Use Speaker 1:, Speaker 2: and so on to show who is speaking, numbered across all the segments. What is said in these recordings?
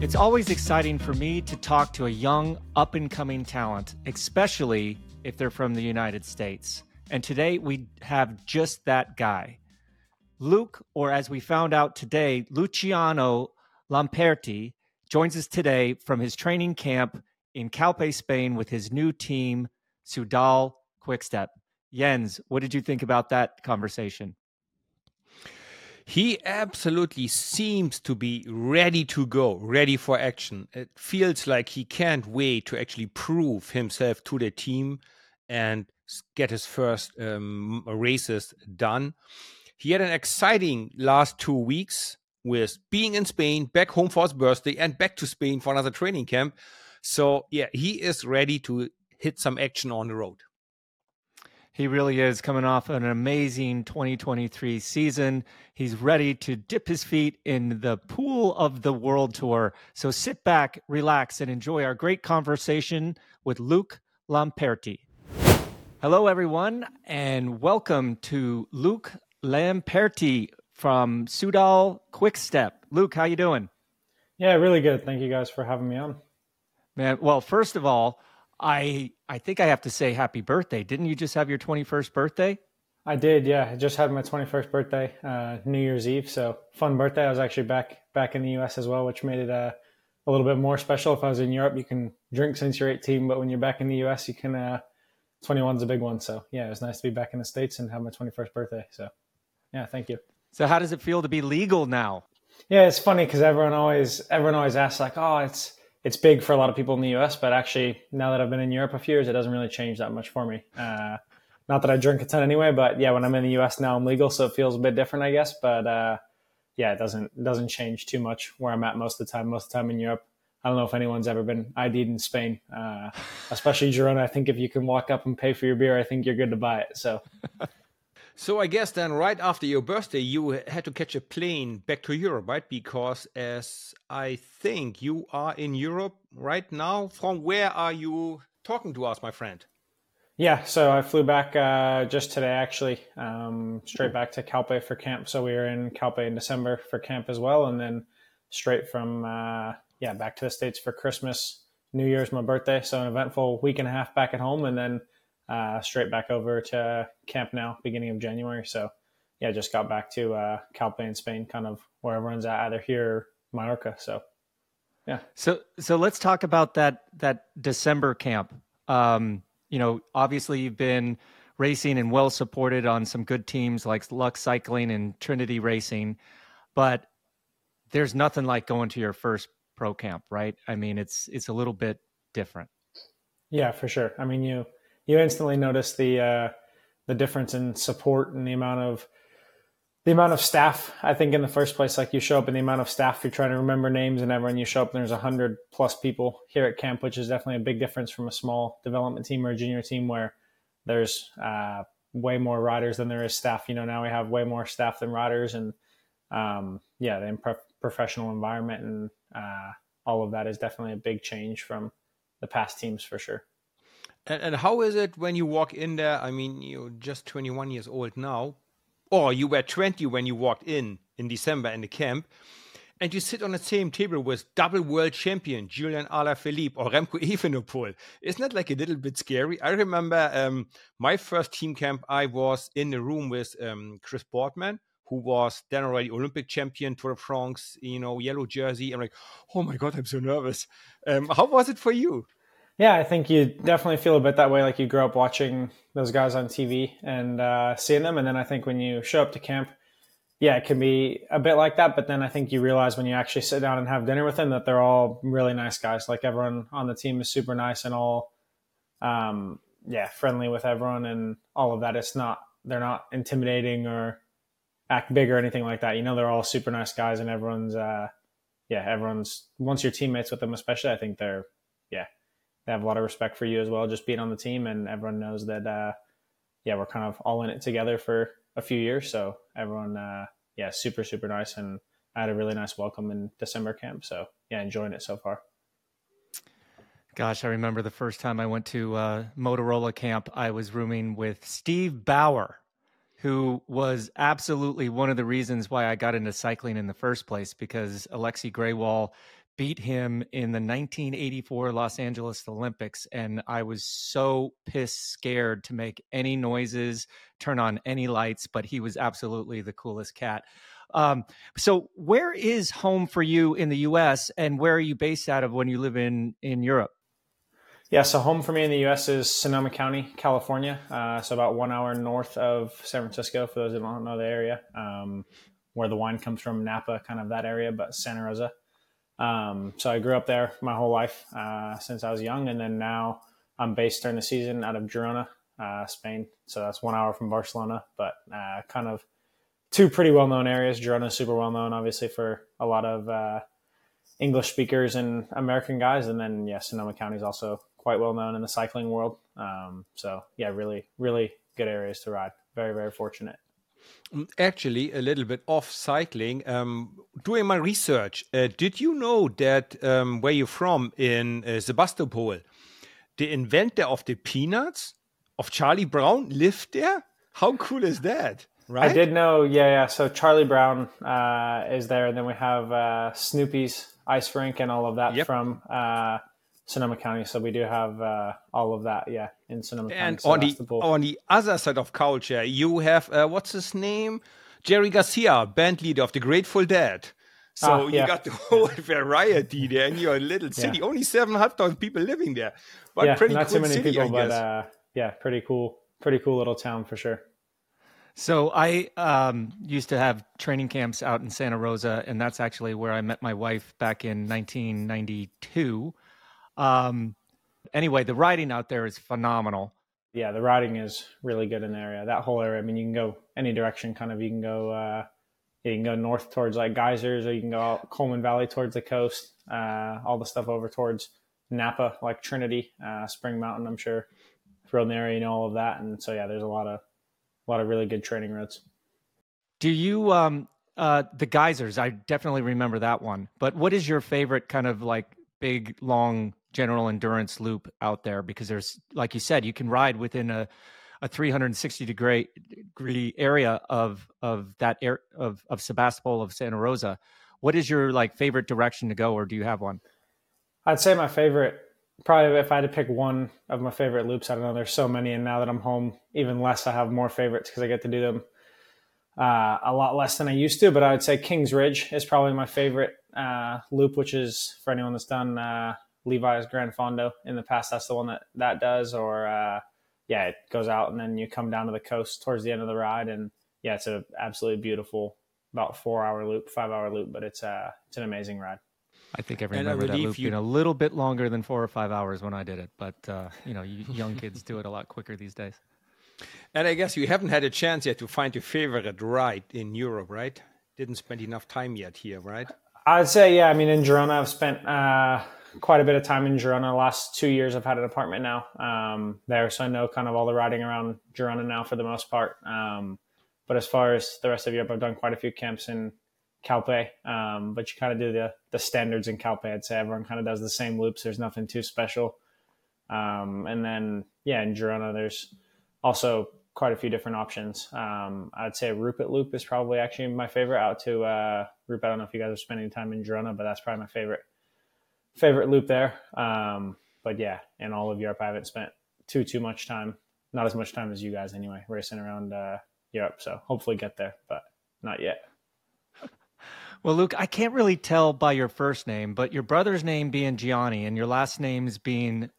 Speaker 1: It's always exciting for me to talk to a young, up and coming talent, especially if they're from the United States. And today we have just that guy. Luke, or as we found out today, Luciano Lamperti, joins us today from his training camp in Calpe, Spain, with his new team, Soudal Quickstep. Jens, what did you think about that conversation?
Speaker 2: He absolutely seems to be ready to go, ready for action. It feels like he can't wait to actually prove himself to the team and get his first um, races done. He had an exciting last two weeks with being in Spain, back home for his birthday, and back to Spain for another training camp. So, yeah, he is ready to hit some action on the road.
Speaker 1: He really is coming off an amazing 2023 season. He's ready to dip his feet in the pool of the world tour. So sit back, relax, and enjoy our great conversation with Luke Lamperti. Hello, everyone, and welcome to Luke Lamperti from Soudal Quickstep. Luke, how you doing?
Speaker 3: Yeah, really good. Thank you guys for having me on.
Speaker 1: Man, well, first of all, I I think I have to say happy birthday. Didn't you just have your 21st birthday?
Speaker 3: I did, yeah. I just had my 21st birthday, uh, New Year's Eve. So fun birthday. I was actually back back in the U.S. as well, which made it uh, a little bit more special. If I was in Europe, you can drink since you're 18, but when you're back in the U.S., you can. Uh, 21 is a big one. So yeah, it was nice to be back in the states and have my 21st birthday. So yeah, thank you.
Speaker 1: So how does it feel to be legal now?
Speaker 3: Yeah, it's funny because everyone always everyone always asks like, oh, it's it's big for a lot of people in the U.S., but actually, now that I've been in Europe a few years, it doesn't really change that much for me. Uh, not that I drink a ton anyway, but yeah, when I'm in the U.S. now, I'm legal, so it feels a bit different, I guess. But uh, yeah, it doesn't it doesn't change too much where I'm at most of the time. Most of the time in Europe, I don't know if anyone's ever been ID'd in Spain, uh, especially Girona. I think if you can walk up and pay for your beer, I think you're good to buy it. So.
Speaker 2: So I guess then right after your birthday, you had to catch a plane back to Europe, right? Because as I think you are in Europe right now. From where are you talking to us, my friend?
Speaker 3: Yeah, so I flew back uh, just today, actually, um, straight back to Calpe for camp. So we were in Calpe in December for camp as well, and then straight from uh, yeah back to the states for Christmas, New Year's, my birthday. So an eventful week and a half back at home, and then uh, straight back over to camp now, beginning of January. So, yeah, just got back to uh, Calpe in Spain, kind of where everyone's at, either here or Mallorca. So, yeah.
Speaker 1: So, so let's talk about that that December camp. Um, you know, obviously you've been racing and well supported on some good teams like Lux Cycling and Trinity Racing, but there's nothing like going to your first pro camp, right? I mean, it's it's a little bit different.
Speaker 3: Yeah, for sure. I mean, you you instantly notice the uh, the difference in support and the amount of the amount of staff. I think in the first place, like you show up and the amount of staff you're trying to remember names and everyone you show up and there's hundred plus people here at camp, which is definitely a big difference from a small development team or a junior team where there's uh, way more riders than there is staff. You know, now we have way more staff than riders, and um, yeah, the imp- professional environment and uh, all of that is definitely a big change from the past teams for sure.
Speaker 2: And, and how is it when you walk in there? I mean, you're just 21 years old now, or you were 20 when you walked in in December in the camp, and you sit on the same table with double world champion Julian Alaphilippe or Remco Evenepoel. Isn't that like a little bit scary? I remember um, my first team camp, I was in the room with um, Chris Boardman, who was then already Olympic champion, Tour de France, you know, yellow jersey. I'm like, oh my God, I'm so nervous. Um, how was it for you?
Speaker 3: Yeah, I think you definitely feel a bit that way. Like you grow up watching those guys on TV and uh, seeing them, and then I think when you show up to camp, yeah, it can be a bit like that. But then I think you realize when you actually sit down and have dinner with them that they're all really nice guys. Like everyone on the team is super nice and all, um, yeah, friendly with everyone and all of that. It's not they're not intimidating or act big or anything like that. You know, they're all super nice guys, and everyone's, uh, yeah, everyone's once you're teammates with them, especially, I think they're, yeah, they have a lot of respect for you as well, just being on the team, and everyone knows that, uh, yeah, we're kind of all in it together for a few years. So everyone, uh, yeah, super super nice, and I had a really nice welcome in December camp. So yeah, enjoying it so far.
Speaker 1: Gosh, I remember the first time I went to uh, Motorola camp. I was rooming with Steve Bauer, who was absolutely one of the reasons why I got into cycling in the first place because Alexi Grewal beat him in the 1984 Los Angeles Olympics. And I was so pissed scared to make any noises, turn on any lights, but he was absolutely the coolest cat. Um, so, where is home for you in the U.S. and where are you based out of when you live in in Europe?
Speaker 3: Yeah, so home for me in the U.S. is Sonoma County, California. Uh, so about one hour north of San Francisco. For those that don't know the area, um, where the wine comes from, Napa, kind of that area, but Santa Rosa. Um, so I grew up there my whole life uh, since I was young, and then now I'm based during the season out of Girona, uh, Spain. So that's one hour from Barcelona, but uh, kind of two pretty well known areas. Girona is super well known, obviously, for a lot of uh, English speakers and American guys, and then yeah, Sonoma County is also quite well known in the cycling world. Um, so yeah, really, really good areas to ride. Very, very fortunate.
Speaker 2: Mm, actually, a little bit off cycling. Um, doing my research, uh, did you know that um, where you're from in uh, Sebastopol, the inventor of the peanuts of Charlie Brown lived there? How cool is that? Right?
Speaker 3: I did know, yeah, yeah. So Charlie Brown uh, is there, and then we have uh, Snoopy's ice rink and all of that yep. from uh, Sonoma County. So we do have uh, all of that, yeah, in Sonoma
Speaker 2: and
Speaker 3: County.
Speaker 2: And on the, on the other side of culture, you have uh, what's his name, Jerry Garcia, band leader of the Grateful Dead. So ah, yeah. you got the whole variety there in your little city. Yeah. Only seven half thousand people living there,
Speaker 3: but yeah, pretty not cool too many city, people, but uh, yeah, pretty cool, pretty cool little town for sure.
Speaker 1: So I um, used to have training camps out in Santa Rosa, and that's actually where I met my wife back in 1992. Um, anyway, the riding out there is phenomenal.
Speaker 3: Yeah, the riding is really good in the area. That whole area. I mean, you can go any direction. Kind of, you can go. Uh, you can go north towards like geysers, or you can go out Coleman Valley towards the coast. Uh, all the stuff over towards Napa, like Trinity, uh, Spring Mountain. I'm sure you're in the area, you know all of that. And so, yeah, there's a lot of a lot of really good training routes.
Speaker 1: Do you um uh the geysers? I definitely remember that one. But what is your favorite kind of like big long general endurance loop out there because there's like you said you can ride within a a 360 degree degree area of of that air of of Sebastopol of Santa Rosa. What is your like favorite direction to go, or do you have one?
Speaker 3: I'd say my favorite, probably if I had to pick one of my favorite loops. I don't know. There's so many, and now that I'm home, even less. I have more favorites because I get to do them uh, a lot less than I used to. But I would say Kings Ridge is probably my favorite uh, loop, which is for anyone that's done uh, Levi's Grand Fondo in the past. That's the one that that does. Or uh, yeah, it goes out and then you come down to the coast towards the end of the ride, and yeah, it's an absolutely beautiful, about four hour loop, five hour loop, but it's uh it's an amazing ride.
Speaker 1: I think I remember that loop you... being a little bit longer than four or five hours when I did it, but uh, you know, young kids do it a lot quicker these days.
Speaker 2: And I guess you haven't had a chance yet to find your favorite ride in Europe, right? Didn't spend enough time yet here, right?
Speaker 3: I'd say, yeah. I mean, in Girona, I've spent uh, quite a bit of time in Girona. The last two years, I've had an apartment now um, there, so I know kind of all the riding around Girona now for the most part. Um, but as far as the rest of Europe, I've done quite a few camps in Calpe. Um, but you kind of do the the standards in Calpe. I'd say everyone kind of does the same loops. There's nothing too special. Um, and then yeah, in Girona, there's also quite a few different options. Um, I'd say Rupit Loop is probably actually my favorite out to uh, Rupit. I don't know if you guys are spending time in Girona, but that's probably my favorite favorite loop there. Um, but yeah, in all of Europe, I haven't spent too too much time, not as much time as you guys anyway, racing around uh, Europe. So hopefully get there, but not yet.
Speaker 1: Well, Luke, I can't really tell by your first name, but your brother's name being Gianni and your last name's being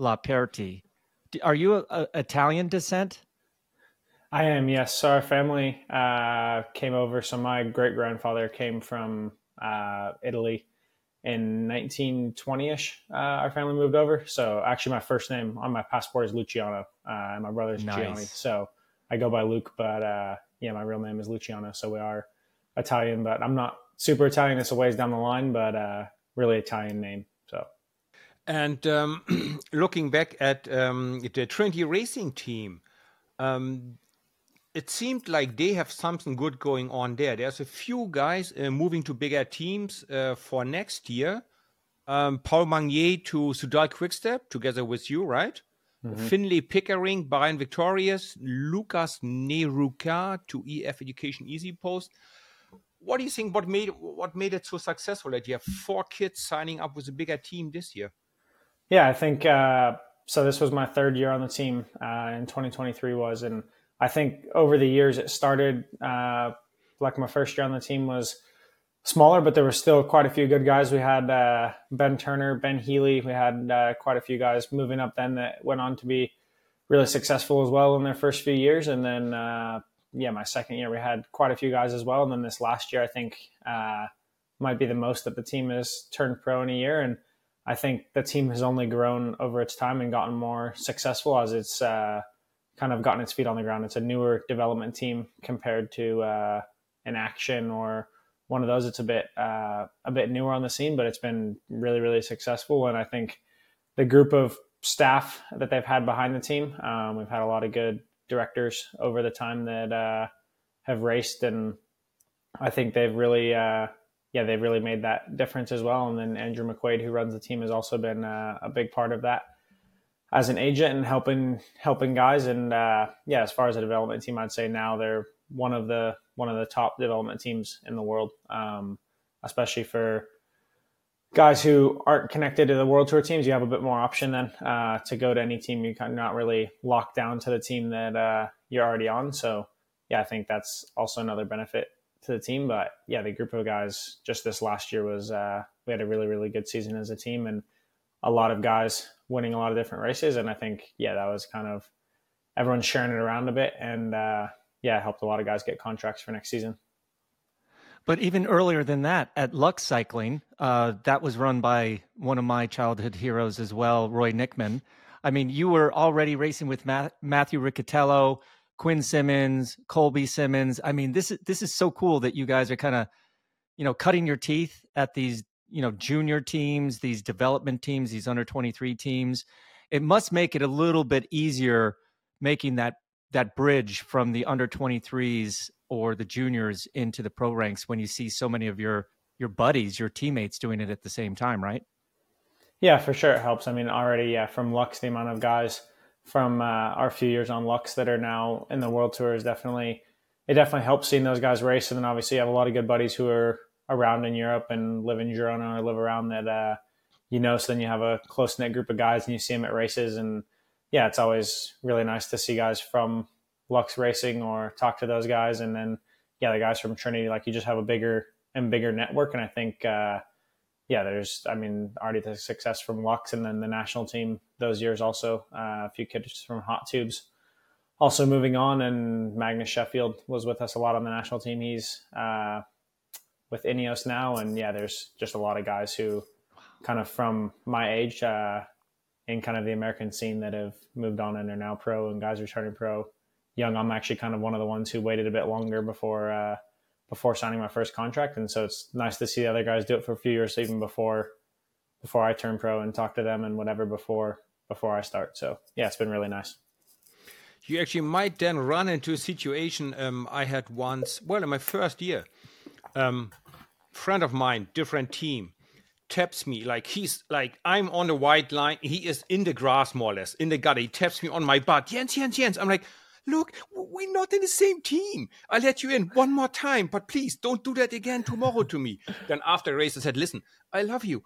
Speaker 1: Lamperti. Are you a, a Italian descent?
Speaker 3: I am, yes. So our family uh, came over. So my great grandfather came from uh, Italy in 1920ish. Uh, our family moved over. So actually, my first name on my passport is Luciano, uh, and my brother's nice. Gianni. So I go by Luke, but uh, yeah, my real name is Luciano. So we are Italian, but I'm not super Italian. It's a ways down the line, but uh, really Italian name. So.
Speaker 2: And um, looking back at um, the Trinity Racing team, um, it seemed like they have something good going on there. There's a few guys uh, moving to bigger teams uh, for next year. Um, Paul Magnier to Soudal Quickstep together with you, right? Mm-hmm. Finlay Pickering, Brian Victorious, Lukas Nerurkar to EF Education Easy Post. what do you think? What made what made it so successful that you have four kids signing up with a bigger team this year?
Speaker 3: Yeah, I think uh, so. This was my third year on the team, uh, in 2023 was, and I think over the years it started uh, like my first year on the team was smaller, but there were still quite a few good guys. We had uh, Ben Turner, Ben Healy. We had uh, quite a few guys moving up then that went on to be really successful as well in their first few years. And then, uh, yeah, my second year we had quite a few guys as well. And then this last year, I think uh, might be the most that the team has turned pro in a year. And I think the team has only grown over its time and gotten more successful as it's uh, kind of gotten its feet on the ground. It's a newer development team compared to uh, an action or one of those. It's a bit uh, a bit newer on the scene, but it's been really really successful. And I think the group of staff that they've had behind the team, um, we've had a lot of good directors over the time that uh, have raced, and I think they've really. Uh, yeah, they've really made that difference as well. And then Andrew McQuaid, who runs the team, has also been uh, a big part of that as an agent and helping helping guys. And uh, yeah, as far as a development team, I'd say now they're one of the one of the top development teams in the world, um, especially for guys who aren't connected to the World Tour teams. You have a bit more option then uh, to go to any team. You're not really locked down to the team that uh, you're already on. So yeah, I think that's also another benefit to the team. But yeah, the group of guys just this last year was uh, we had a really really good season as a team and a lot of guys winning a lot of different races. And I think yeah, that was kind of everyone sharing it around a bit and uh, yeah, helped a lot of guys get contracts for next season.
Speaker 1: But even earlier than that, at Lux Cycling, uh, that was run by one of my childhood heroes as well, Roy Knickman. I mean, you were already racing with Matthew Riccitello, Quinn Simmons, Colby Simmons. I mean, this is this is so cool that you guys are kind of, you know, cutting your teeth at these, you know, junior teams, these development teams, these under twenty three teams. It must make it a little bit easier making that that bridge from the under 23s or the juniors into the pro ranks when you see so many of your your buddies, your teammates doing it at the same time, right?
Speaker 3: Yeah, for sure it helps. I mean, already yeah, from Lux, the amount of guys from uh, our few years on Lux that are now in the World Tour is definitely it definitely helps seeing those guys race. And then obviously you have a lot of good buddies who are around in Europe and live in Girona or live around that uh, you know. So then you have a close knit group of guys and you see them at races and yeah, it's always really nice to see guys from Lux Racing or talk to those guys, and then yeah, the guys from Trinity. Like you just have a bigger and bigger network, and I think uh, yeah, there's I mean already the success from Lux, and then the national team those years also uh, a few kids from Hot Tubes. Also moving on, and Magnus Sheffield was with us a lot on the national team. He's uh, with Ineos now, and yeah, there's just a lot of guys who kind of from my age uh, in kind of the American scene that have moved on and are now pro and guys are turning pro. Young, I'm actually kind of one of the ones who waited a bit longer before uh, before signing my first contract, and so it's nice to see the other guys do it for a few years, even before before I turn pro and talk to them and whatever before before I start. So yeah, it's been really nice.
Speaker 2: You actually might then run into a situation um, I had once. Well, in my first year, um, friend of mine, different team, taps me like he's like I'm on the white line. He is in the grass more or less in the gutter. He taps me on my butt. Jens, Jens, Jens. I'm like, look, we're not in the same team. I let you in one more time, but please don't do that again tomorrow to me. then after the race, I said, listen, I love you.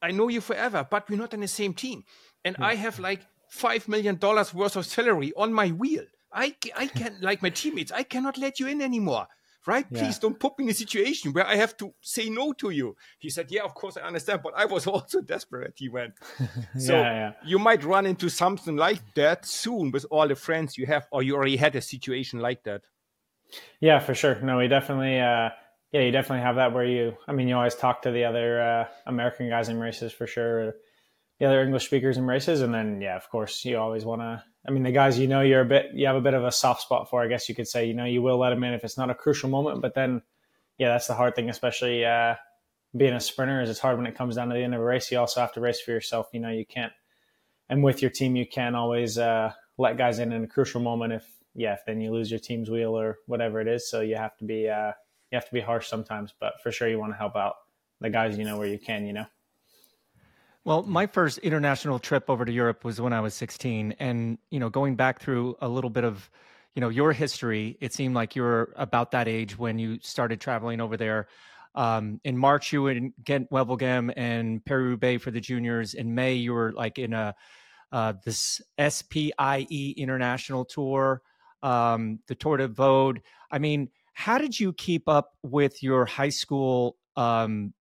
Speaker 2: I know you forever, but we're not in the same team. And hmm. I have like five million dollars worth of salary on my wheel. I, I can like my teammates. I cannot let you in anymore right? Yeah. Please don't put me in a situation where I have to say no to you. He said, Yeah, of course I understand, but I was also desperate. He went. So yeah, yeah. you might run into something like that soon with all the friends you have, or you already had a situation like that.
Speaker 3: Yeah, for sure. No, we definitely, uh, yeah, you definitely have that where you, I mean, you always talk to the other uh, American guys in races for sure, the other English speakers in races. And then, yeah, of course, you always want to I mean, the guys you know you're a bit, you have a bit of a soft spot for, I guess you could say. You know, you will let them in if it's not a crucial moment, but then, yeah, that's the hard thing, especially uh, being a sprinter. Is it's hard when it comes down to the end of a race. You also have to race for yourself. You know, you can't, and with your team, you can't always uh, let guys in in a crucial moment. If yeah, if then you lose your team's wheel or whatever it is. So you have to be, uh, you have to be harsh sometimes, but for sure you want to help out the guys you know where you can. You know.
Speaker 1: Well, my first international trip over to Europe was when I was 16. And, you know, going back through a little bit of, you know your history. It seemed like you were about that age when you started traveling over there. Um, in March, you were in Ghent Wevelgem and Paris-Roubaix for the juniors. In May, you were like in a uh, this SPIE International Tour, um, the Tour de Vaud. I mean, how did you keep up with your high school um,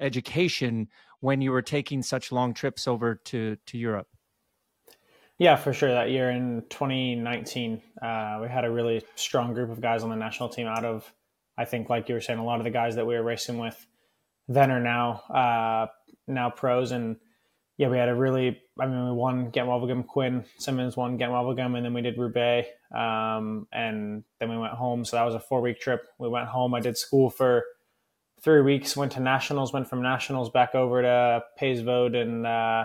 Speaker 1: education when you were taking such long trips over to to Europe?
Speaker 3: Yeah, for sure. That year in 2019, uh, we had a really strong group of guys on the national team. Out of, I think, like you were saying, a lot of the guys that we were racing with then are now uh, now pros, and yeah, we had a really. I mean, we won Ghent Wevelgem, Quinn Simmons won Ghent Wevelgem, and then we did Roubaix, um, and then we went home. So that was a four week trip. We went home. I did school for three weeks. Went to nationals. Went from nationals back over to Pays Vaud and. Uh,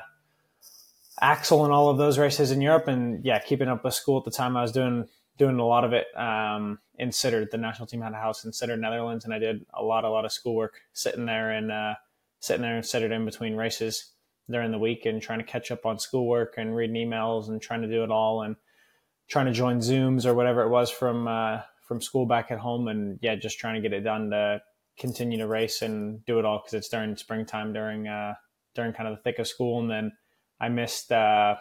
Speaker 3: Axel and all of those races in Europe, and yeah, keeping up with school at the time. I was doing doing a lot of it um, in Sittard. The national team had a house in Sittard, Netherlands, and I did a lot, a lot of schoolwork sitting there and uh, sitting there and Sittard in between races during the week and trying to catch up on schoolwork and reading emails and trying to do it all and trying to join Zooms or whatever it was from uh, from school back at home and yeah, just trying to get it done to continue to race and do it all because it's during springtime during uh, during kind of the thick of school and then I missed uh,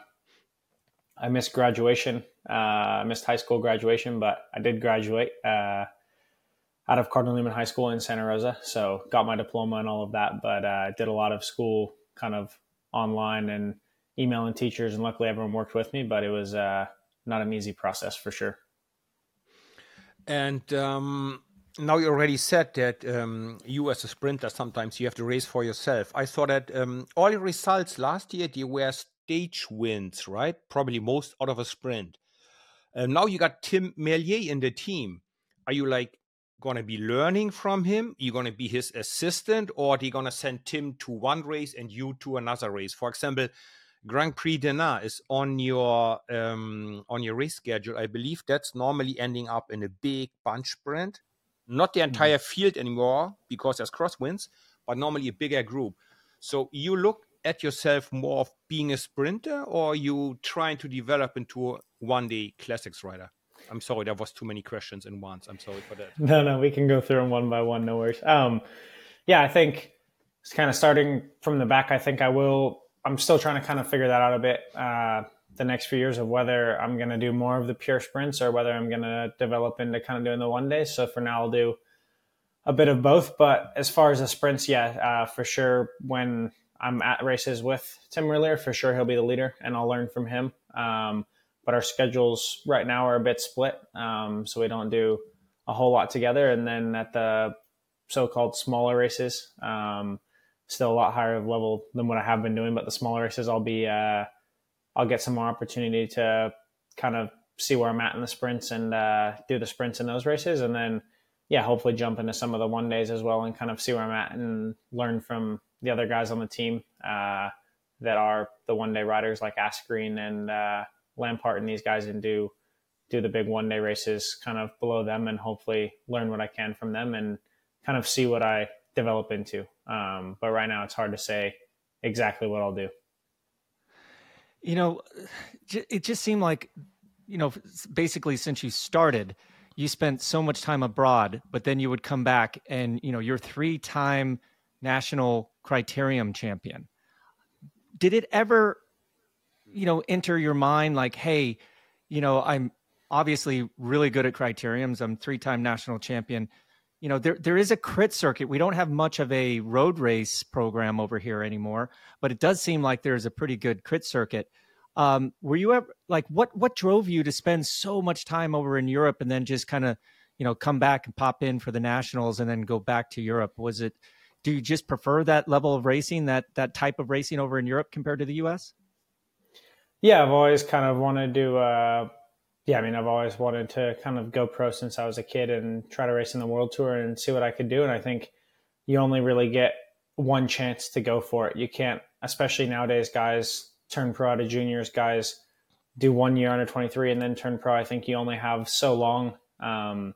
Speaker 3: I missed graduation. Uh, I missed high school graduation, but I did graduate uh, out of Cardinal Newman High School in Santa Rosa. So got my diploma and all of that, but uh, did a lot of school kind of online and emailing teachers, and luckily everyone worked with me. But it was uh, not an easy process for sure.
Speaker 2: And um, now you already said that um, you as a sprinter sometimes you have to race for yourself. I saw that um, all your results last year they were stage wins, right? Probably most out of a sprint. Now you got Tim Merlier in the team. Are you like gonna be learning from him? Are you gonna be his assistant, or are they gonna send Tim to one race and you to another race? For example, Grand Prix Denain is on your um, on your race schedule. I believe that's normally ending up in a big bunch sprint not the mm-hmm. entire field anymore because there's crosswinds, but normally a bigger group. So you look at yourself more of being a sprinter, or you trying to develop into a one-day classics rider? I'm sorry, there was too many questions in once. I'm sorry for that.
Speaker 3: No, no, we can go through them one by one. No worries. Um, yeah, I think it's kind of starting from the back. I think I will. I'm still trying to kind of figure that out a bit. Uh, the next few years of whether I'm going to do more of the pure sprints or whether I'm going to develop into kind of doing the one day. So for now, I'll do a bit of both. But as far as the sprints, yeah, uh, for sure, when I'm at races with Tim Merlier, for sure he'll be the leader and I'll learn from him. Um, but our schedules right now are a bit split. Um, so we don't do a whole lot together. And then at the so called smaller races, um, still a lot higher of level than what I have been doing. But the smaller races, I'll be, uh, I'll get some more opportunity to kind of see where I'm at in the sprints and uh, do the sprints in those races, and then yeah, hopefully jump into some of the one days as well and kind of see where I'm at and learn from the other guys on the team uh, that are the one day riders like Asgreen and uh, Lampaert and these guys and do do the big one day races kind of below them and hopefully learn what I can from them and kind of see what I develop into. Um, but right now it's hard to say exactly what I'll do
Speaker 1: you know, it just seemed like, you know, basically since you started, you spent so much time abroad, but then you would come back and, you know, you're three time national criterium champion. Did it ever, you know, enter your mind like, hey, you know, I'm obviously really good at criteriums. I'm three time national champion you know there there is a crit circuit. We don't have much of a road race program over here anymore, but it does seem like there's a pretty good crit circuit. Um, were you ever like what what drove you to spend so much time over in Europe and then just kind of you know come back and pop in for the nationals and then go back to Europe? Was it do you just prefer that level of racing that that type of racing over in Europe compared to the U.S.?
Speaker 3: Yeah, I've always kind of wanted to do uh, yeah, I mean, I've always wanted to kind of go pro since I was a kid and try to race in the world tour and see what I could do. And I think you only really get one chance to go for it. You can't, especially nowadays, guys turn pro out of juniors, guys do one year under 23 and then turn pro. I think you only have so long um,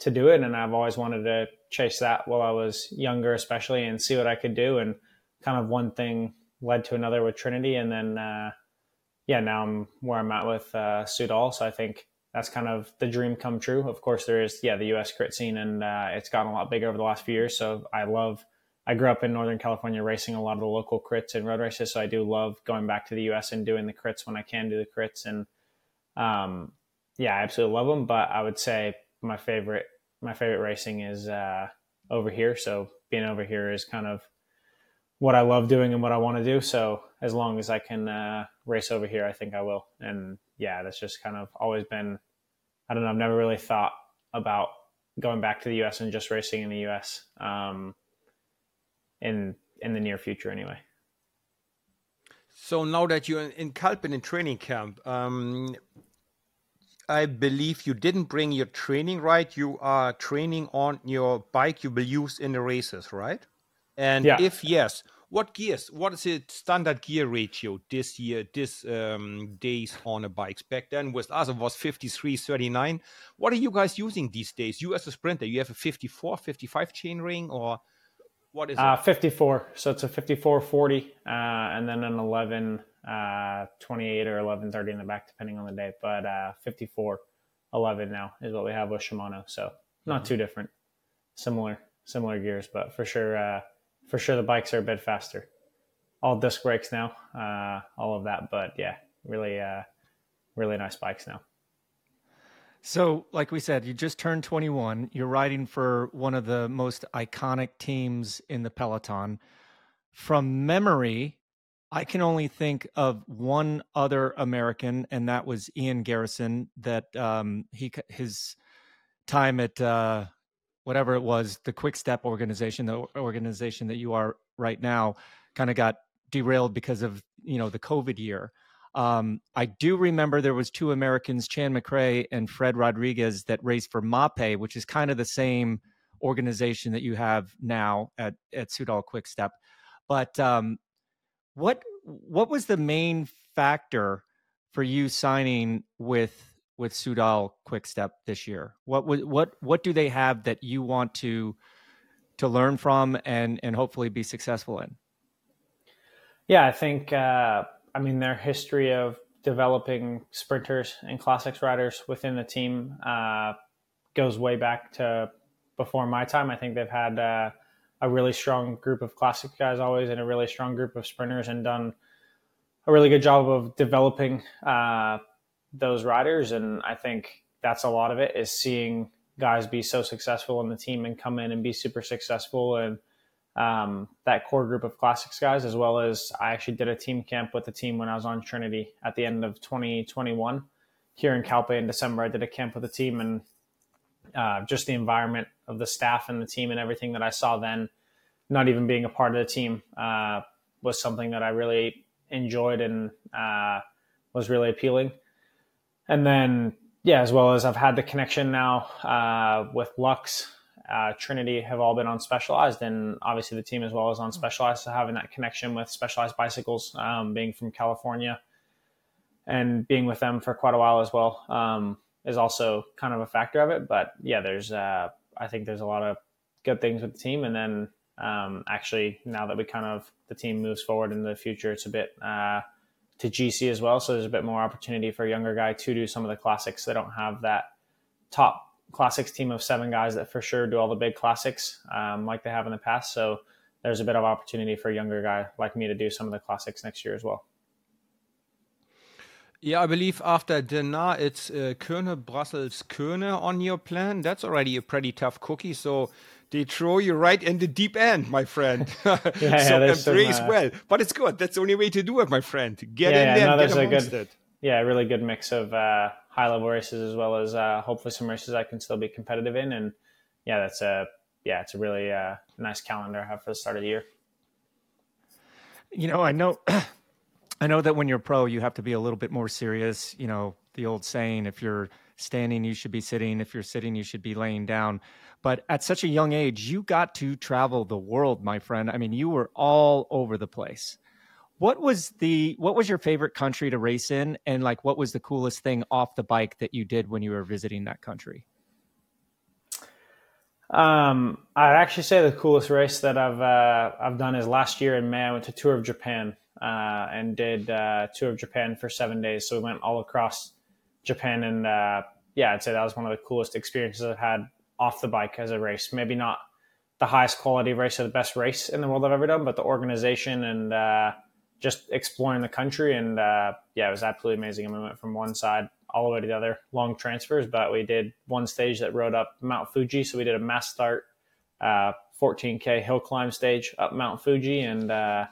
Speaker 3: to do it. And I've always wanted to chase that while I was younger, especially, and see what I could do. And kind of one thing led to another with Trinity. And then, uh, yeah, now I'm where I'm at with uh, Soudal. So I think that's kind of the dream come true. Of course, there is yeah the U.S. crit scene, and uh, it's gotten a lot bigger over the last few years. So I love. I grew up in Northern California racing a lot of the local crits and road races, so I do love going back to the U.S. and doing the crits when I can do the crits, and um, yeah, I absolutely love them. But I would say my favorite my favorite racing is uh, over here. So being over here is kind of what I love doing and what I want to do. So as long as I can uh, race over here, I think I will. And yeah, that's just kind of always been. I don't know. I've never really thought about going back to the U.S. and just racing in the U.S. Um, in in the near future, anyway.
Speaker 2: So now that you're in, Kalpen in training camp, um, I believe you didn't bring your training right. You are training on your bike you will use in the races, right? And yeah. if yes, what gears? What is the standard gear ratio this year, this um, days on a bikes? Back then with us it was 53, 39. What are you guys using these days? You as a sprinter, you have a 54, 55 chainring or what is
Speaker 3: uh, it? 54. So it's a 54, 40, uh, and then an 11, uh, 28 or 11, 30 in the back, depending on the day. But uh, 54, 11 now is what we have with Shimano. So not mm-hmm. too different. Similar, similar gears, but for sure uh, for sure the bikes are a bit faster. All disc brakes now, uh, all of that. But yeah, really, uh, really nice bikes now.
Speaker 1: So, like we said, you just turned 21. You're riding for one of the most iconic teams in the peloton. From memory, I can only think of one other American, and that was Ian Garrison. That um, he his time at uh, whatever it was, the Quick Step organization, the organization that you are right now, kind of got derailed because of you know the COVID year. Um, I do remember there was two Americans, Chann McRae and Fred Rodriguez, that raced for Mapei, which is kind of the same organization that you have now at at Soudal Quick Step. But um, what what was the main factor for you signing with with Soudal Quickstep this year? What what what do they have that you want to to learn from and and hopefully be successful in?
Speaker 3: Yeah, I think uh, I mean their history of developing sprinters and classics riders within the team uh, goes way back to before my time. I think they've had uh, a really strong group of classic guys always, and a really strong group of sprinters, and done a really good job of developing uh, those riders. And I think that's a lot of it is seeing guys be so successful in the team and come in and be super successful. And um, that core group of classics guys, as well as I actually did a team camp with the team when I was on Trinity at the end of 2021 here in Calpe in December. I did a camp with the team and uh, just the environment of the staff and the team and everything that I saw then, not even being a part of the team, uh, was something that I really enjoyed and uh, was really appealing and then yeah, as well as I've had the connection now uh, with Lux, uh, Trinity have all been on Specialized, and obviously the team as well is on Specialized. So having that connection with Specialized Bicycles, um, being from California, and being with them for quite a while as well, um, is also kind of a factor of it. But yeah, there's uh, I think there's a lot of good things with the team, and then um, actually now that we kind of the team moves forward in the future, it's a bit uh, to GC as well. So there's a bit more opportunity for a younger guy to do some of the classics. They don't have that top classics team of seven guys that for sure do all the big classics um, like they have in the past. So there's a bit of opportunity for a younger guy like me to do some of the classics next year as well.
Speaker 2: Yeah, I believe after Denain, it's uh, Brussels, Kuurne on your plan. That's already a pretty tough cookie. So they throw you right in the deep end, my friend. yeah, so yeah, embrace some, uh, well, but it's good. That's the only way to do it, my friend. Get yeah, in there, no, get amongst
Speaker 3: good, it. Yeah, a really good mix of uh, high level races as well as uh, hopefully some races I can still be competitive in. And yeah, that's a yeah, it's a really uh, nice calendar I have for the start of the year.
Speaker 1: You know, I know. I know that when you're pro, you have to be a little bit more serious. You know, the old saying, if you're standing, you should be sitting. If you're sitting, you should be laying down. But at such a young age, you got to travel the world, my friend. I mean, you were all over the place. What was the what was your favorite country to race in and like what was the coolest thing off the bike that you did when you were visiting that country?
Speaker 3: Um, I'd actually say the coolest race that I've uh, I've done is last year in May. I went to Tour of Japan uh, and did uh, Tour of Japan for seven days. So we went all across Japan and uh, yeah, I'd say that was one of the coolest experiences I've had off the bike as a race. Maybe not the highest quality race or the best race in the world I've ever done, but the organization and uh, just exploring the country. And uh, yeah, it was absolutely amazing. And we went from one side all the way to the other, long transfers, but we did one stage that rode up Mount Fuji. So we did a mass start, uh, 14K hill climb stage up Mount Fuji. And, uh,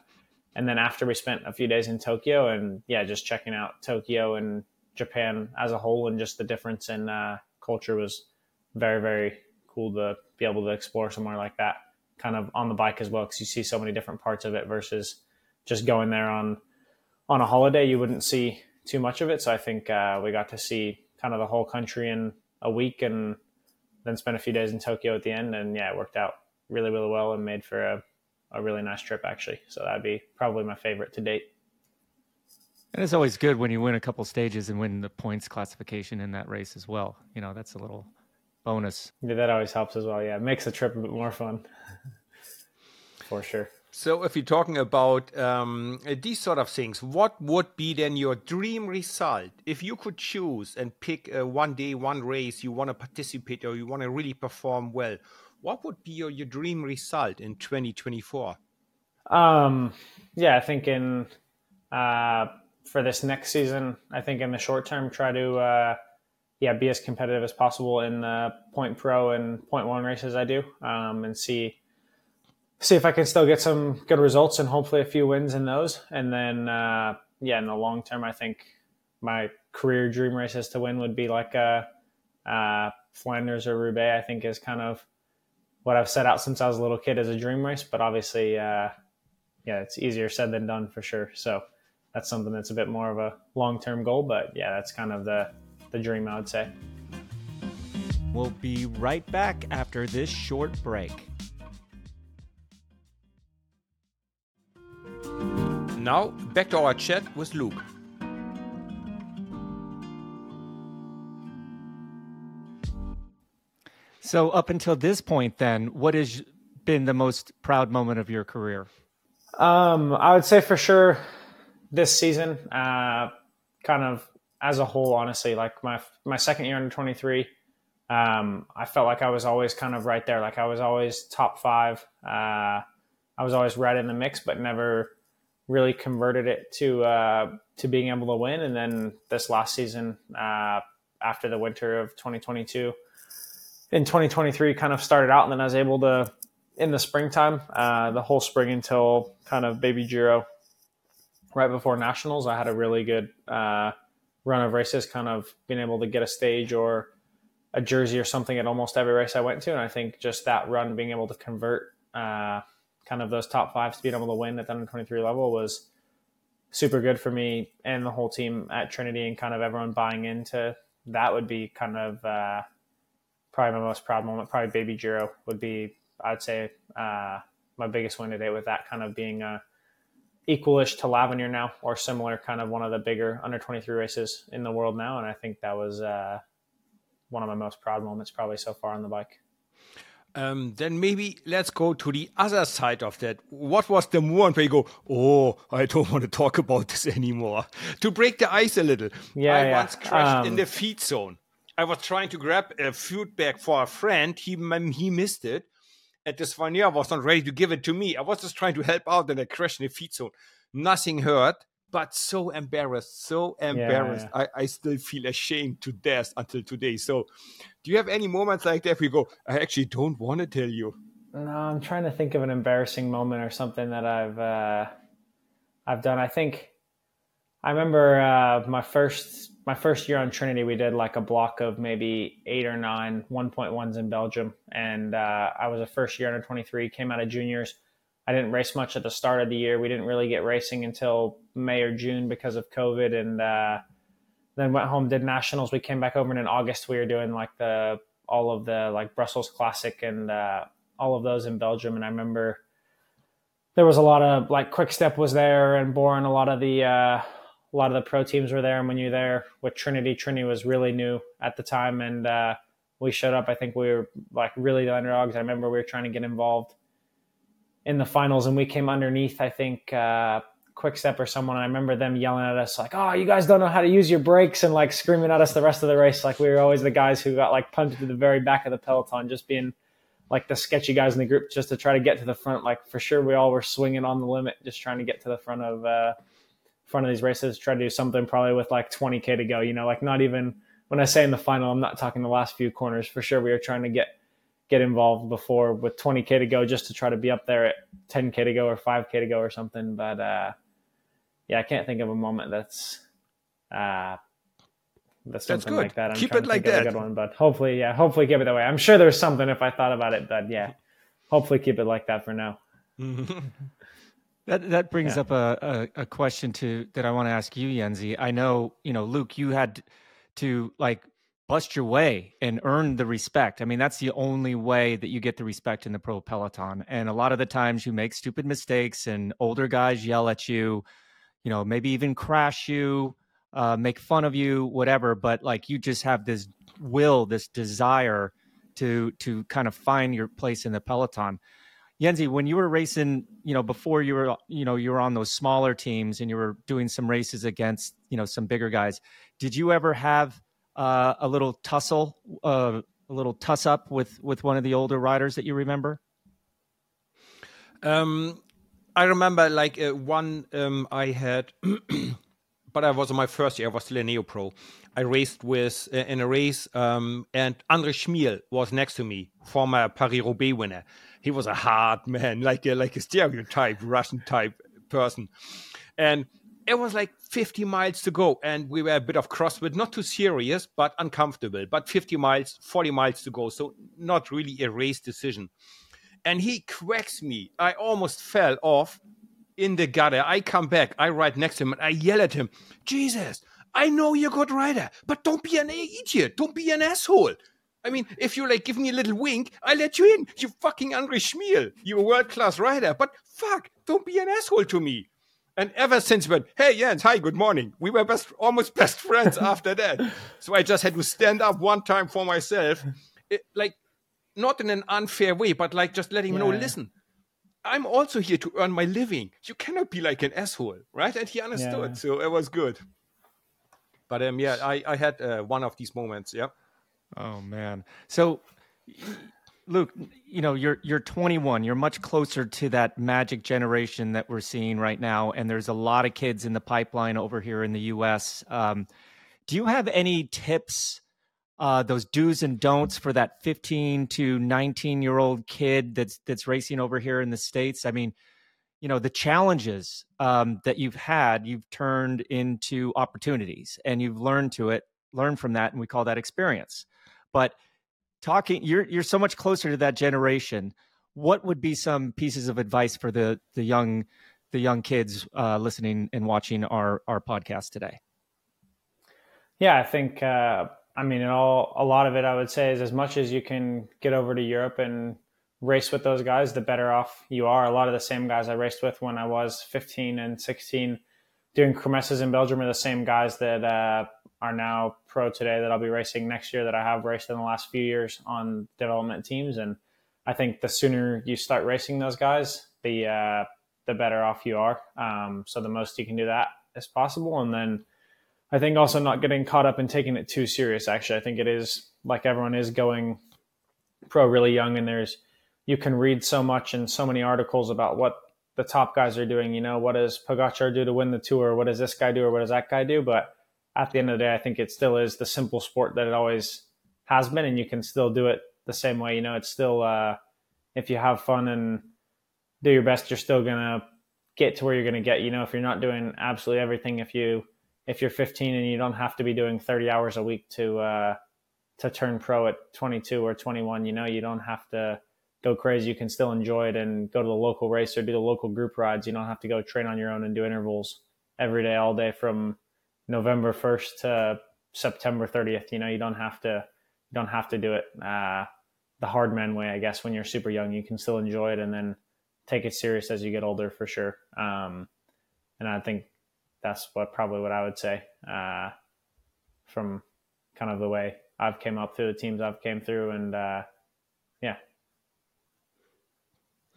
Speaker 3: and then after we spent a few days in Tokyo and yeah, just checking out Tokyo and Japan as a whole and just the difference in uh, culture was very, very cool to be able to explore somewhere like that kind of on the bike as well because you see so many different parts of it versus just going there on on a holiday. You wouldn't see too much of it. So i think uh, we got to see kind of the whole country in a week and then spent a few days in tokyo at the end. And yeah it worked out really really well and made for a, a really nice trip actually. So that'd be probably my favorite to date
Speaker 1: and it's always good when you win a couple stages and win the points classification in that race as well you know that's a little bonus.
Speaker 3: Yeah, that always helps as well. Yeah, it makes the trip a bit more fun, for sure.
Speaker 2: So, if you're talking about um, these sort of things, what would be then your dream result if you could choose and pick a one day, one race you want to participate or you want to really perform well? What would be your, your dream result in 2024?
Speaker 3: Um, yeah, I think in uh, for this next season, I think in the short term, try to uh, yeah, be as competitive as possible in the point pro and point one races I do, um, and see see if I can still get some good results and hopefully a few wins in those. And then, uh, yeah, in the long term, I think my career dream races to win would be like a, a Flanders or Roubaix. I think is kind of what I've set out since I was a little kid as a dream race. But obviously, uh, yeah, it's easier said than done for sure. So that's something that's a bit more of a long term goal. But yeah, that's kind of the the dream, I would say.
Speaker 1: We'll be right back after this short break.
Speaker 2: Now, back to our chat with Luke.
Speaker 1: So, up until this point, then, what has been the most proud moment of your career?
Speaker 3: Um, I would say for sure this season, uh, kind of as a whole, honestly, like my my second year under 23, um, I felt like I was always kind of right there. Like I was always top five. Uh, I was always right in the mix, but never really converted it to uh, to being able to win. And then this last season, uh, after the winter of 2022, in 2023, kind of started out, and then I was able to in the springtime, uh, the whole spring until kind of baby Giro, right before nationals. I had a really good uh, run of races, kind of being able to get a stage or a jersey or something at almost every race I went to. And I think just that run, being able to convert uh, kind of those top fives, being able to win at the under 23 level was super good for me and the whole team at Trinity and kind of everyone buying into that would be kind of uh, probably my most proud moment. Probably Baby Giro would be, I'd say, uh, my biggest win today with that kind of being a equalish to L'avenir now, or similar, kind of one of the bigger under 23 races in the world now. And I think that was uh, one of my most proud moments, probably so far on the bike.
Speaker 2: Um, then maybe let's go to the other side of that. What was the moment where you go, oh, I don't want to talk about this anymore? To break the ice a little.
Speaker 3: Yeah,
Speaker 2: I
Speaker 3: yeah.
Speaker 2: once crashed
Speaker 3: um,
Speaker 2: in the feed zone. I was trying to grab a food bag for a friend. He he missed it, and the soigneur was not ready to give it to me. I was just trying to help out and I crashed in the feed zone. Nothing hurt, but so embarrassed, so embarrassed.
Speaker 3: Yeah.
Speaker 2: I, I still feel ashamed to death until today. So, do you have any moments like that where you go, I actually don't want to tell you?
Speaker 3: No, I'm trying to think of an embarrassing moment or something that I've uh, I've done. I think I remember uh, my first my first year on Trinity. We did like a block of maybe eight or nine 1.1s in Belgium, and uh, I was a first year under 23. Came out of juniors. I didn't race much at the start of the year. We didn't really get racing until May or June because of COVID, and uh, then went home did nationals. We came back over and in August. We were doing like the all of the like Brussels Classic and uh, all of those in Belgium. And I remember there was a lot of like Quick Step was there and Born, A lot of the uh, a lot of the pro teams were there. And when you're there with Trinity, Trinity was really new at the time, and uh, we showed up. I think we were like really the underdogs. I remember we were trying to get involved in the finals, and we came underneath. I think uh, quick step or someone. I remember them yelling at us like, "Oh, you guys don't know how to use your brakes," and like screaming at us the rest of the race. Like we were always the guys who got like punted to the very back of the peloton, just being like the sketchy guys in the group, just to try to get to the front. Like for sure, we all were swinging on the limit, just trying to get to the front of uh, front of these races. Try to do something probably with like 20k to go. You know, like not even when I say in the final, I'm not talking the last few corners. For sure, we were trying to get get involved before with 20k to go just to try to be up there at 10k to go or 5k to go or something but uh, yeah i can't think of a moment that's uh, that's something that's good. like that
Speaker 2: I'm keep it like that good
Speaker 3: one but hopefully yeah hopefully keep it that way i'm sure there's something if i thought about it but yeah hopefully keep it like that for now
Speaker 1: that that brings yeah. up a, a, a question to that i want to ask you yenzi i know you know luke you had to like bust your way and earn the respect. I mean, that's the only way that you get the respect in the pro peloton. And a lot of the times you make stupid mistakes and older guys yell at you, you know, maybe even crash you, uh, make fun of you, whatever. But like you just have this will, this desire to to kind of find your place in the peloton. Yenzi, when you were racing, you know, before you were, you know, you were on those smaller teams and you were doing some races against, you know, some bigger guys. Did you ever have uh, a little tussle, uh, a little tuss up with with one of the older riders that you remember?
Speaker 2: Um, I remember like uh, one um, I had, but I was in my first year. I was still a neo pro. I raced with uh, in a race, um, and Andre Tchmil was next to me, former Paris Roubaix winner. He was a hard man, like a, like a stereotype Russian type person, and it was like 50 miles to go and we were a bit of crosswind not too serious but uncomfortable but 50 miles 40 miles to go so not really a race decision. And he cracks me. I almost fell off in the gutter. I come back i ride next to him and i yell at him jesus i know you're a good rider but don't be an idiot. Don't be an asshole I mean, if you like give me a little wink, I let you in. You fucking Andre Tchmil. You're a world class rider, but fuck, don't be an asshole to me. And ever since when, hey Jens, hi, good morning. We were best, almost best friends after that. So I just had to stand up one time for myself, it, like not in an unfair way, but like just letting yeah. him know, listen, I'm also here to earn my living. You cannot be like an asshole, right? And he understood, yeah. so it was good. But um, yeah, I I had uh, one of these moments. Yeah.
Speaker 1: Oh man. So Luke, you know, you're you're 21. You're much closer to that magic generation that we're seeing right now, and there's a lot of kids in the pipeline over here in the U.S. Um, do you have any tips, uh, those do's and don'ts for that 15 to 19 year old kid that's that's racing over here in the states? I mean, you know, the challenges um, that you've had, you've turned into opportunities, and you've learned to it, learned from that, and we call that experience. But talking you're you're so much closer to that generation. What would be some pieces of advice for the the young the young kids uh, listening and watching our our podcast today?
Speaker 3: Yeah i think uh, i mean all a lot of it i would say is as much as you can get over to europe and race with those guys the better off you are. A lot of the same guys i raced with when i was 15 and 16 doing kermesses in belgium are the same guys that uh, are now pro today that I'll be racing next year that I have raced in the last few years on development teams. And I think the sooner you start racing those guys, the uh, the better off you are. Um, so the most you can do that is possible, and then I think also not getting caught up in taking it too serious. Actually, I think it is like everyone is going pro really young, and there's you can read so much and so many articles about what the top guys are doing. You know, what does Pogacar do to win the tour? What does this guy do, or what does that guy do? But at the end of the day, I think it still is the simple sport that it always has been, and you can still do it the same way. You know, it's still uh, if you have fun and do your best, you're still gonna get to where you're gonna get. You know, if you're not doing absolutely everything, if you if you're 15 and you don't have to be doing 30 hours a week to uh, to turn pro at 22 or 21, you know, you don't have to go crazy. You can still enjoy it and go to the local race or do the local group rides. You don't have to go train on your own and do intervals every day, all day from November 1st to September 30th. You know, you don't have to you don't have to do it uh, the hard man way. I guess when you're super young, you can still enjoy it and then take it serious as you get older for sure. Um, and I think that's what probably what I would say uh, from kind of the way I've came up through the teams I've came through and uh, yeah.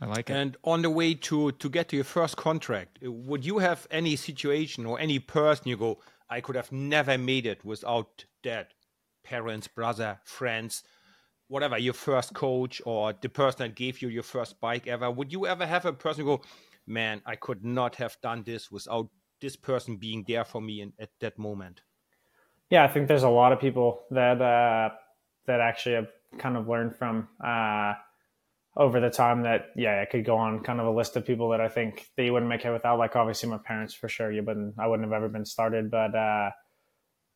Speaker 1: I like it.
Speaker 2: And on the way to to get to your first contract, would you have any situation or any person you go, I could have never made it without dad, parents, brother, friends, whatever, your first coach or the person that gave you your first bike ever? Would you ever have a person go, man, I could not have done this without this person being there for me in, at that moment?
Speaker 3: Yeah, I think there's a lot of people that uh, that actually have kind of learned from uh, over the time that yeah, I could go on kind of a list of people that I think that you wouldn't make it without. Like obviously my parents for sure. You wouldn't I wouldn't have ever been started. But uh,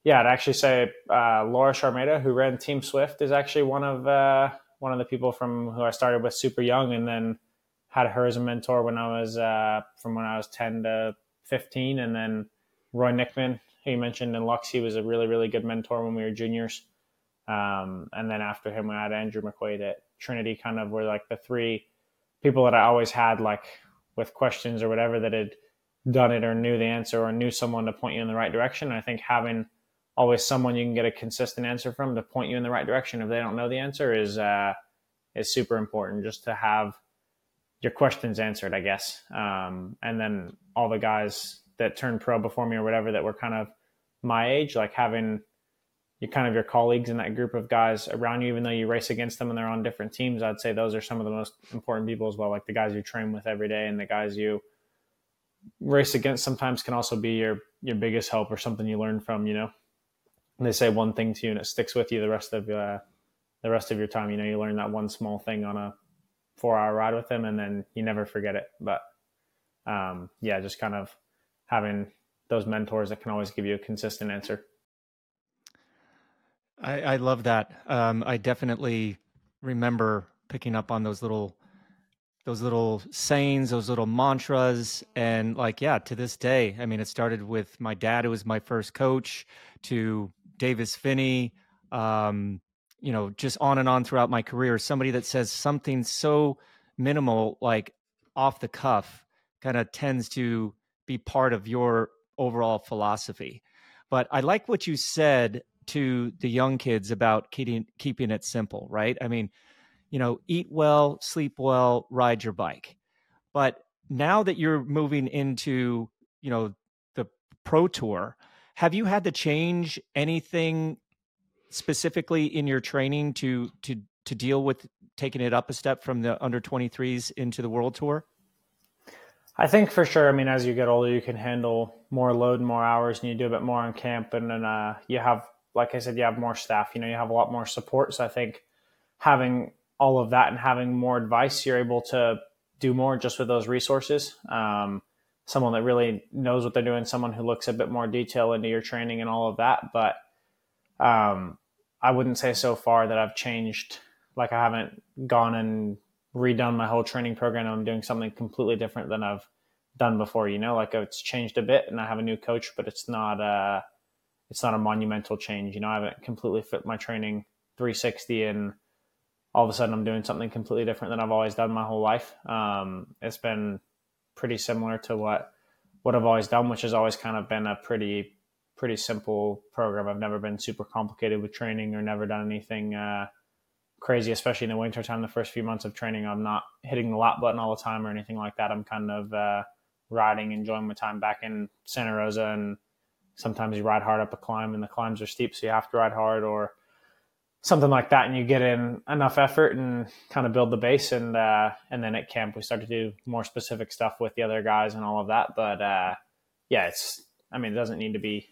Speaker 3: yeah, I'd actually say uh, Laura Charameda, who ran Team Swift, is actually one of uh, one of the people from who I started with super young, and then had her as a mentor when I was uh, from when I was ten to fifteen, and then Roy Knickman, who you mentioned in Lux, he was a really really good mentor when we were juniors. Um, and then after him, we had Andrew McQuaid at Trinity kind of were like the three people that I always had like with questions or whatever that had done it or knew the answer or knew someone to point you in the right direction. And I think having always someone you can get a consistent answer from to point you in the right direction if they don't know the answer is uh, is super important just to have your questions answered, I guess. Um, and then all the guys that turned pro before me or whatever that were kind of my age, like having your kind of your colleagues in that group of guys around you, even though you race against them and they're on different teams, I'd say those are some of the most important people as well. Like the guys you train with every day and the guys you race against sometimes can also be your your biggest help or something you learn from. You know, and they say one thing to you and it sticks with you the rest of uh, the rest of your time. You know, you learn that one small thing on a four hour ride with them, and then you never forget it. But um, yeah, just kind of having those mentors that can always give you a consistent answer.
Speaker 1: I, I love that. Um, I definitely remember picking up on those little those little sayings, those little mantras, and like yeah, to this day. I mean, it started with my dad, who was my first coach, to Davis Phinney, Um, you know, just on and on throughout my career. Somebody that says something so minimal, like off the cuff, kind of tends to be part of your overall philosophy. But I like what you said to the young kids about keeping keeping it simple, right? I mean, you know, eat well, sleep well, ride your bike. But now that you're moving into, you know, the pro tour, have you had to change anything specifically in your training to to to deal with taking it up a step from the under 23s into the world tour?
Speaker 3: I think for sure. I mean, as you get older, you can handle more load, more hours, and you do a bit more on camp, and then uh, you have like I said, you have more staff, you know, you have a lot more support. So I think having all of that and having more advice, you're able to do more just with those resources. Um, someone that really knows what they're doing, someone who looks a bit more detail into your training and all of that. But um, I wouldn't say so far that I've changed. Like I haven't gone and redone my whole training program. I'm doing something completely different than I've done before. You know, like it's changed a bit, and I have a new coach, but it's not. Uh, it's not a monumental change. You know, I haven't completely fit my training 360 and all of a sudden I'm doing something completely different than I've always done my whole life. Um, it's been pretty similar to what what I've always done, which has always kind of been a pretty pretty simple program. I've never been super complicated with training or never done anything uh, crazy, especially in the winter time. The first few months of training, I'm not hitting the lap button all the time or anything like that. I'm kind of uh, riding, enjoying my time back in Santa Rosa and sometimes you ride hard up a climb and the climbs are steep, so you have to ride hard or something like that. And you get in enough effort and kind of build the base. And, uh, and then at camp, we start to do more specific stuff with the other guys and all of that. But, uh, yeah, it's, I mean, it doesn't need to be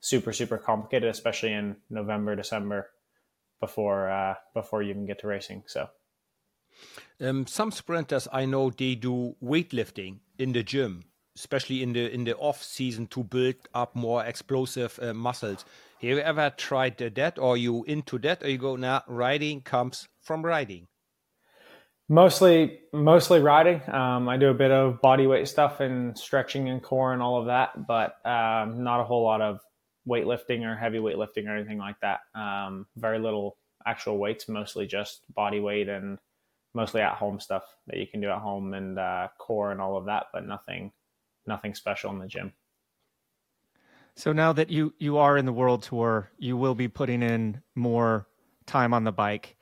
Speaker 3: super, super complicated, especially in November, December before, uh, before you even get to racing. So,
Speaker 2: um, some sprinters I know they do weightlifting in the gym especially in the in the off season to build up more explosive uh, muscles. Have you ever tried that, or you into that, or you go now? Nah, riding comes from riding.
Speaker 3: Mostly, mostly riding. Um, I do a bit of body weight stuff and stretching and core and all of that, but um, not a whole lot of weightlifting or heavy weightlifting or anything like that. Um, very little actual weights, mostly just body weight and mostly at home stuff that you can do at home and uh, core and all of that, but nothing nothing special in the gym.
Speaker 1: So now that you you are in the world tour, you will be putting in more time on the bike.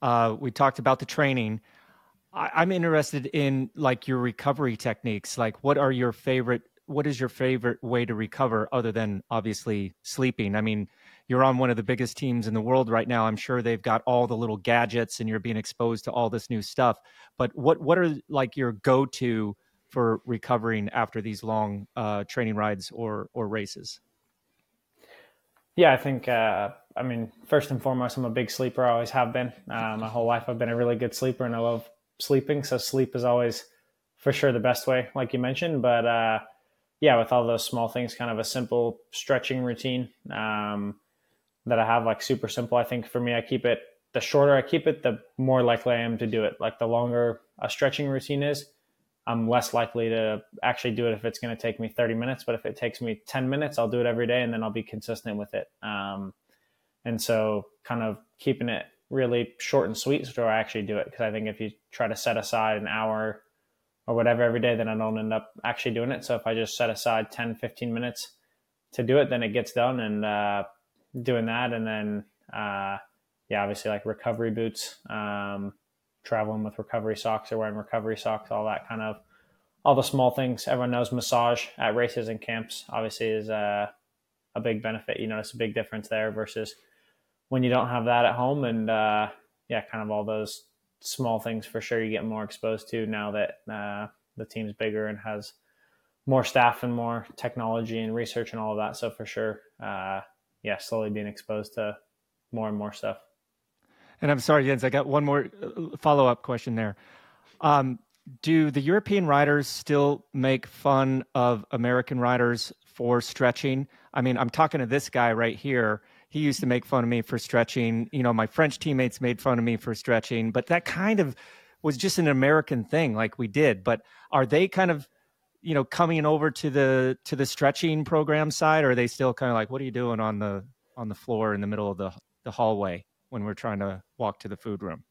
Speaker 1: Uh, we talked about the training. I, am interested in like your recovery techniques. Like, what are your favorite? What is your favorite way to recover other than obviously sleeping? I mean, you're on one of the biggest teams in the world right now. I'm sure they've got all the little gadgets, and you're being exposed to all this new stuff. But what what are like your go to for recovering after these long uh, training rides or or races?
Speaker 3: Yeah, I think. Uh, I mean, first and foremost, I'm a big sleeper. I always have been. Uh, my whole life, I've been a really good sleeper, and I love sleeping. So sleep is always, for sure, the best way, like you mentioned. But uh, yeah, with all those small things, kind of a simple stretching routine um, that I have, like super simple. I think for me, I keep it. The shorter I keep it, the more likely I am to do it. Like the longer a stretching routine is, I'm less likely to actually do it if it's going to take me 30 minutes. But if it takes me 10 minutes, I'll do it every day and then I'll be consistent with it. Um, and so, kind of keeping it really short and sweet so I actually do it. Because I think if you try to set aside an hour or whatever every day, then I don't end up actually doing it. So, if I just set aside 10, 15 minutes to do it, then it gets done and uh, doing that. And then, uh, yeah, obviously, like recovery boots. Um, traveling with recovery socks or wearing recovery socks, all that kind of all the small things. Everyone knows massage at races and camps obviously is a, a big benefit. You notice a big difference there versus when you don't have that at home. And uh, yeah, kind of all those small things for sure you get more exposed to now that uh, the team's bigger and has more staff and more technology and research and all of that. So for sure, uh, yeah, slowly being exposed to more and more stuff.
Speaker 1: And I'm sorry, Jens, I got one more uh, follow up question there. Um, do the European riders still make fun of American riders for stretching? I mean, I'm talking to this guy right here. He used to make fun of me for stretching. You know, my French teammates made fun of me for stretching, but that kind of was just an American thing, like we did. But are they kind of, you know, coming over to the to the stretching program side, or are they still kind of like, what are you doing on the on the floor in the middle of the the hallway? When we're trying to walk to the food room?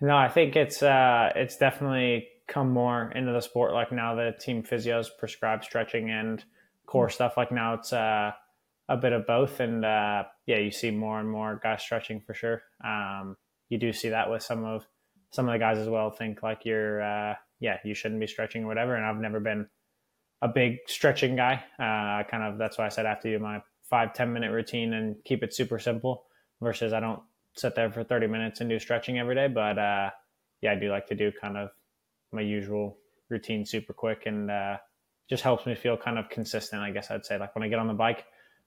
Speaker 3: No, I think it's uh, it's definitely come more into the sport. Like now, the team physios prescribe stretching and core mm-hmm. stuff. Like now, it's uh, a bit of both, and uh, yeah, you see more and more guys stretching for sure. Um, you do see that with some of some of the guys as well. Think like you're, uh, yeah, you shouldn't be stretching or whatever. And I've never been a big stretching guy. Uh, kind of that's why I said I have to do my five ten minute routine and keep it super simple versus I don't sit there for 30 minutes and do stretching every day. But uh, yeah, I do like to do kind of my usual routine super quick and uh, just helps me feel kind of consistent. I guess I'd say like when I get on the bike,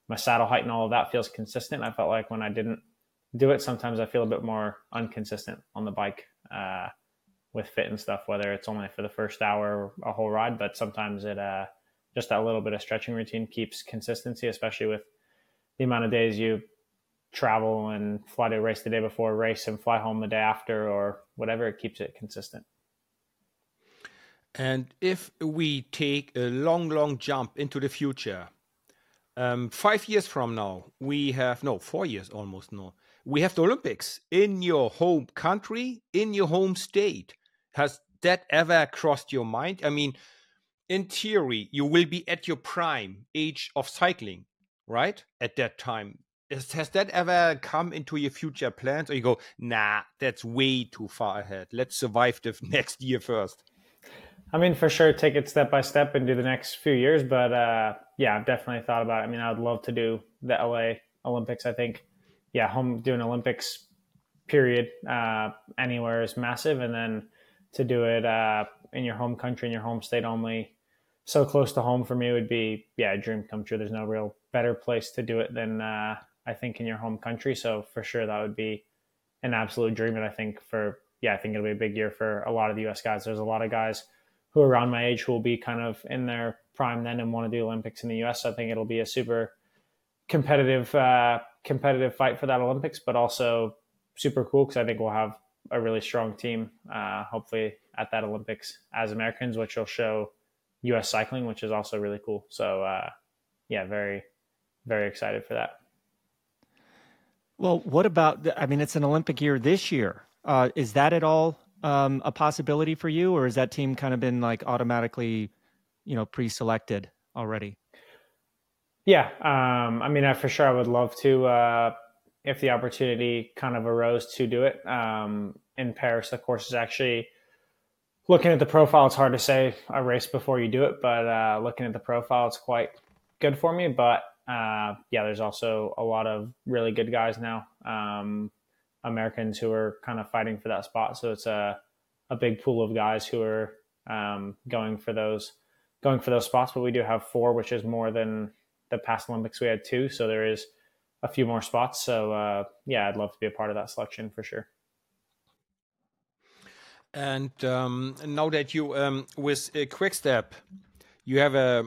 Speaker 3: my saddle height and all of that feels consistent. I felt like when I didn't do it, sometimes I feel a bit more inconsistent on the bike uh, with fit and stuff, whether it's only for the first hour or a whole ride, but sometimes it, uh, just that little bit of stretching routine keeps consistency, especially with the amount of days you travel and fly to a race the day before race and fly home the day after or whatever it keeps it consistent.
Speaker 2: And if we take a long long jump into the future um, five years from now we have no four years almost no we have the olympics in your home country in your home state. Has that ever crossed your mind? I mean in theory you will be at your prime age of cycling right? At that time is, has that ever come into your future plans, or you go, nah, that's way too far ahead. Let's survive the next year first.
Speaker 3: I mean, for sure, take it step by step and do the next few years. But uh, yeah, I've definitely thought about it. I mean, I would love to do the LA Olympics. I think, yeah, home doing Olympics period uh, anywhere is massive, and then to do it uh, in your home country, in your home state only, so close to home for me would be yeah, a dream come true. There's no real better place to do it than uh, I think, in your home country. So for sure, that would be an absolute dream. And I think for, yeah, I think it'll be a big year for a lot of the US guys. There's a lot of guys who are around my age who will be kind of in their prime then and want to do Olympics in the US. So I think it'll be a super competitive, uh, competitive fight for that Olympics, but also super cool because I think we'll have a really strong team, uh, hopefully at that Olympics as Americans, which will show U.S. cycling, which is also really cool. So, uh, yeah, very, very excited for that.
Speaker 1: Well, what about? I mean, it's an Olympic year this year. Uh, is that at all um, a possibility for you, or has that team kind of been like automatically, you know, pre-selected already?
Speaker 3: Yeah, um, I mean, I, for sure, I would love to uh, if the opportunity kind of arose to do it. Um, in Paris, the course is actually looking at the profile. It's hard to say a race before you do it, but uh, looking at the profile, it's quite good for me. But uh, yeah, there's also a lot of really good guys now, um, Americans who are kind of fighting for that spot. So it's a a big pool of guys who are um, going for those going for those spots. But we do have four, which is more than the past Olympics. We had two, so there is a few more spots. So uh, yeah, I'd love to be a part of that selection for sure.
Speaker 2: And um, now that you um, with uh, Quickstep, you have a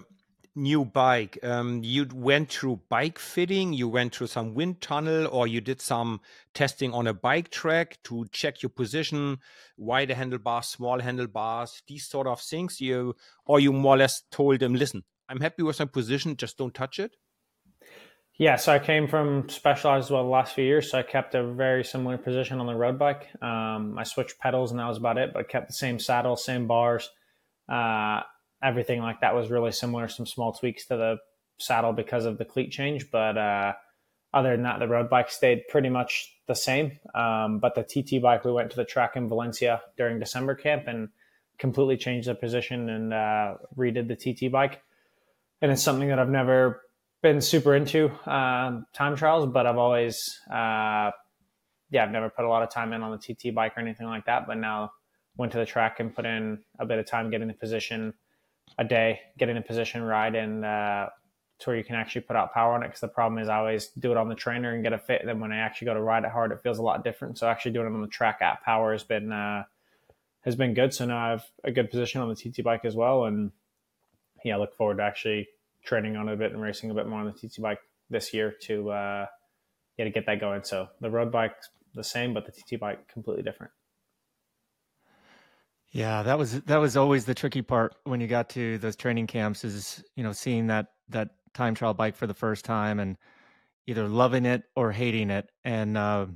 Speaker 2: new bike. Um, you went through bike fitting, you went through some wind tunnel, or you did some testing on a bike track to check your position, wider handlebars, small handlebars, these sort of things. You or you more or less told them, listen, I'm happy with my position, just don't touch it.
Speaker 3: Yeah, so I came from Specialized as well the last few years, so I kept a very similar position on the road bike. Um, I switched pedals, and that was about it, but kept the same saddle, same bars. Uh, everything like that was really similar. Some small tweaks to the saddle because of the cleat change, but uh, other than that, the road bike stayed pretty much the same. Um, but the TT bike, we went to the track in Valencia during December camp and completely changed the position and uh, redid the TT bike. And it's something that I've never been super into uh, time trials, but I've always, uh, yeah, I've never put a lot of time in on the TT bike or anything like that. But now went to the track and put in a bit of time getting the position a day, getting a position ride, and uh, to where you can actually put out power on it. Because the problem is, I always do it on the trainer and get a fit. Then when I actually go to ride it hard, it feels a lot different. So actually doing it on the track at power has been uh, has been good. So now I have a good position on the TT bike as well, and yeah, I look forward to actually training on it a bit and racing a bit more on the TT bike this year to uh, yeah to get that going. So the road bike's the same, but the TT bike completely different.
Speaker 1: Yeah, that was that was always the tricky part when you got to those training camps is, you know, seeing that that time trial bike for the first time and either loving it or hating it. And uh,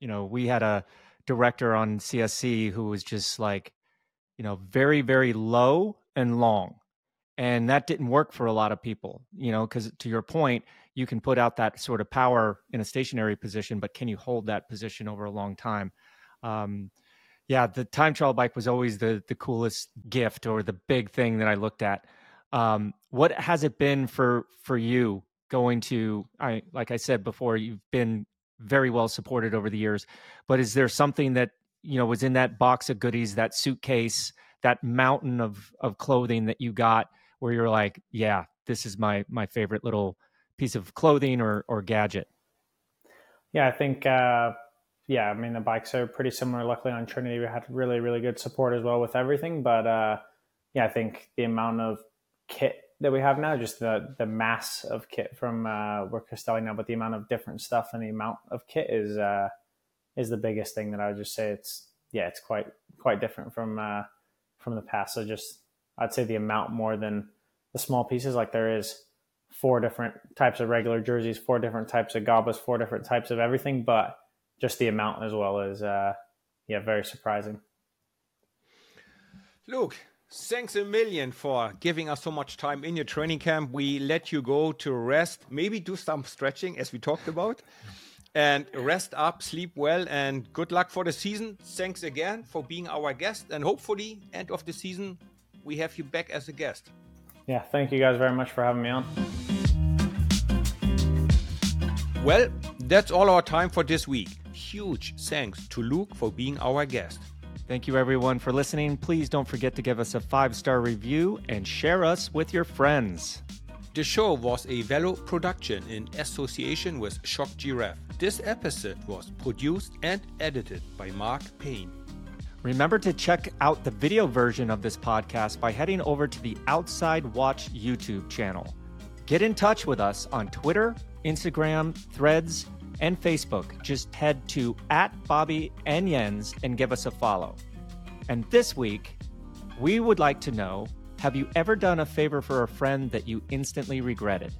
Speaker 1: you know, we had a director on CSC who was just like, you know, very very low and long. And that didn't work for a lot of people, you know, cuz to your point, you can put out that sort of power in a stationary position, but can you hold that position over a long time? Um, yeah, the time trial bike was always the the coolest gift or the big thing that I looked at. Um, what has it been for for you going to? I like I said before, you've been very well supported over the years, but is there something that you know was in that box of goodies, that suitcase, that mountain of of clothing that you got, where you're like, yeah, this is my my favorite little piece of clothing or or gadget?
Speaker 3: Yeah, I think. Uh yeah, I mean the bikes are pretty similar. Luckily on Trinity, we had really really good support as well with everything. But uh, yeah, I think the amount of kit that we have now, just the the mass of kit from uh, we're Castelli now, but the amount of different stuff and the amount of kit is uh, is the biggest thing that I would just say it's yeah, it's quite quite different from uh, from the past. So just I'd say the amount more than the small pieces. Like there is four different types of regular jerseys, four different types of gabbas, four different types of everything, but just the amount as well as uh, yeah, very surprising.
Speaker 2: Luke, thanks a million for giving us so much time in your training camp. We let you go to rest, maybe do some stretching as we talked about, and rest up, sleep well, and good luck for the season. Thanks again for being our guest, and hopefully, end of the season, we have you back as a guest.
Speaker 3: Yeah, thank you guys very much for having me on.
Speaker 2: Well, that's all our time for this week huge thanks to Luke for being our guest.
Speaker 1: Thank you, everyone, for listening. Please don't forget to give us a five star review and share us with your friends.
Speaker 2: The show was a Velo production in association with Shocked Giraffe. This episode was produced and edited by Mark Payne.
Speaker 1: Remember to check out the video version of this podcast by heading over to the Outside Watch YouTube channel. Get in touch with us on Twitter, Instagram, Threads, and Facebook, just head to at Bobby and Jens and give us a follow. And this week, we would like to know have you ever done a favor for a friend that you instantly regretted?